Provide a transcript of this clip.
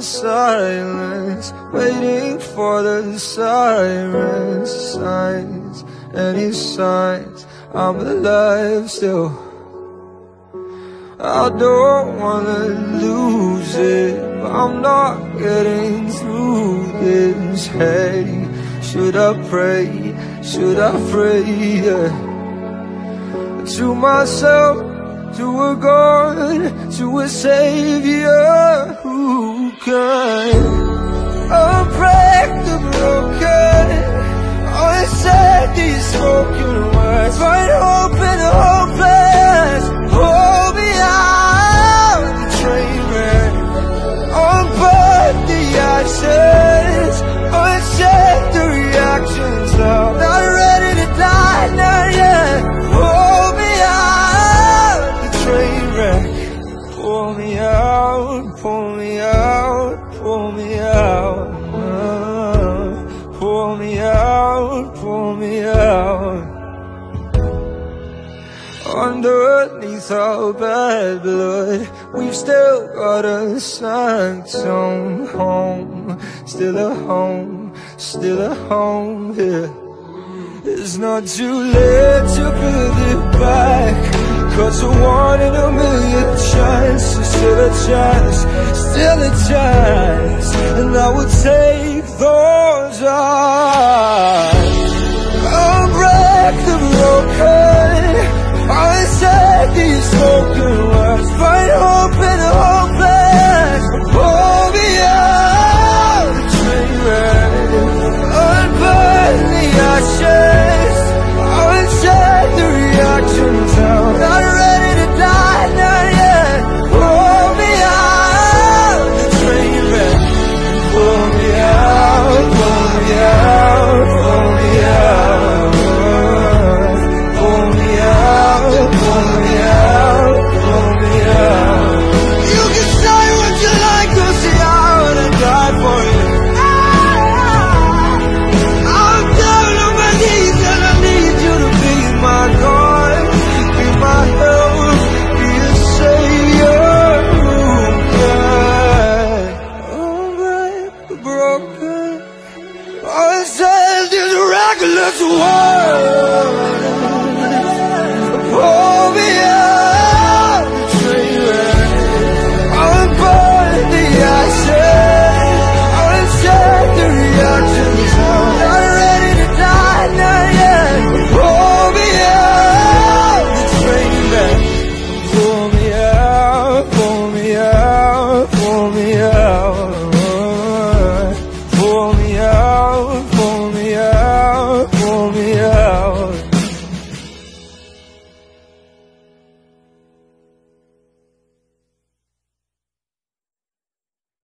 silence Waiting for the sirens Signs, any signs I'm alive still? I don't wanna lose it. But I'm not getting through this. Hey, should I pray, should I pray, yeah. To myself to a God, to a Savior who can me out, pull me out, pull me out, uh, pull me out, pull me out. Underneath our bad blood, we've still got a sanctum home, still a home, still a home here. It's not too late to build it back Cause a one in a million chance still a chance, still a chance. And I will take those odds reckless world Pull oh, me out the train wreck Unburn the Uncheck the not ready to die, not yet Pull me out the train wreck Pull me out, pull me out, pull me out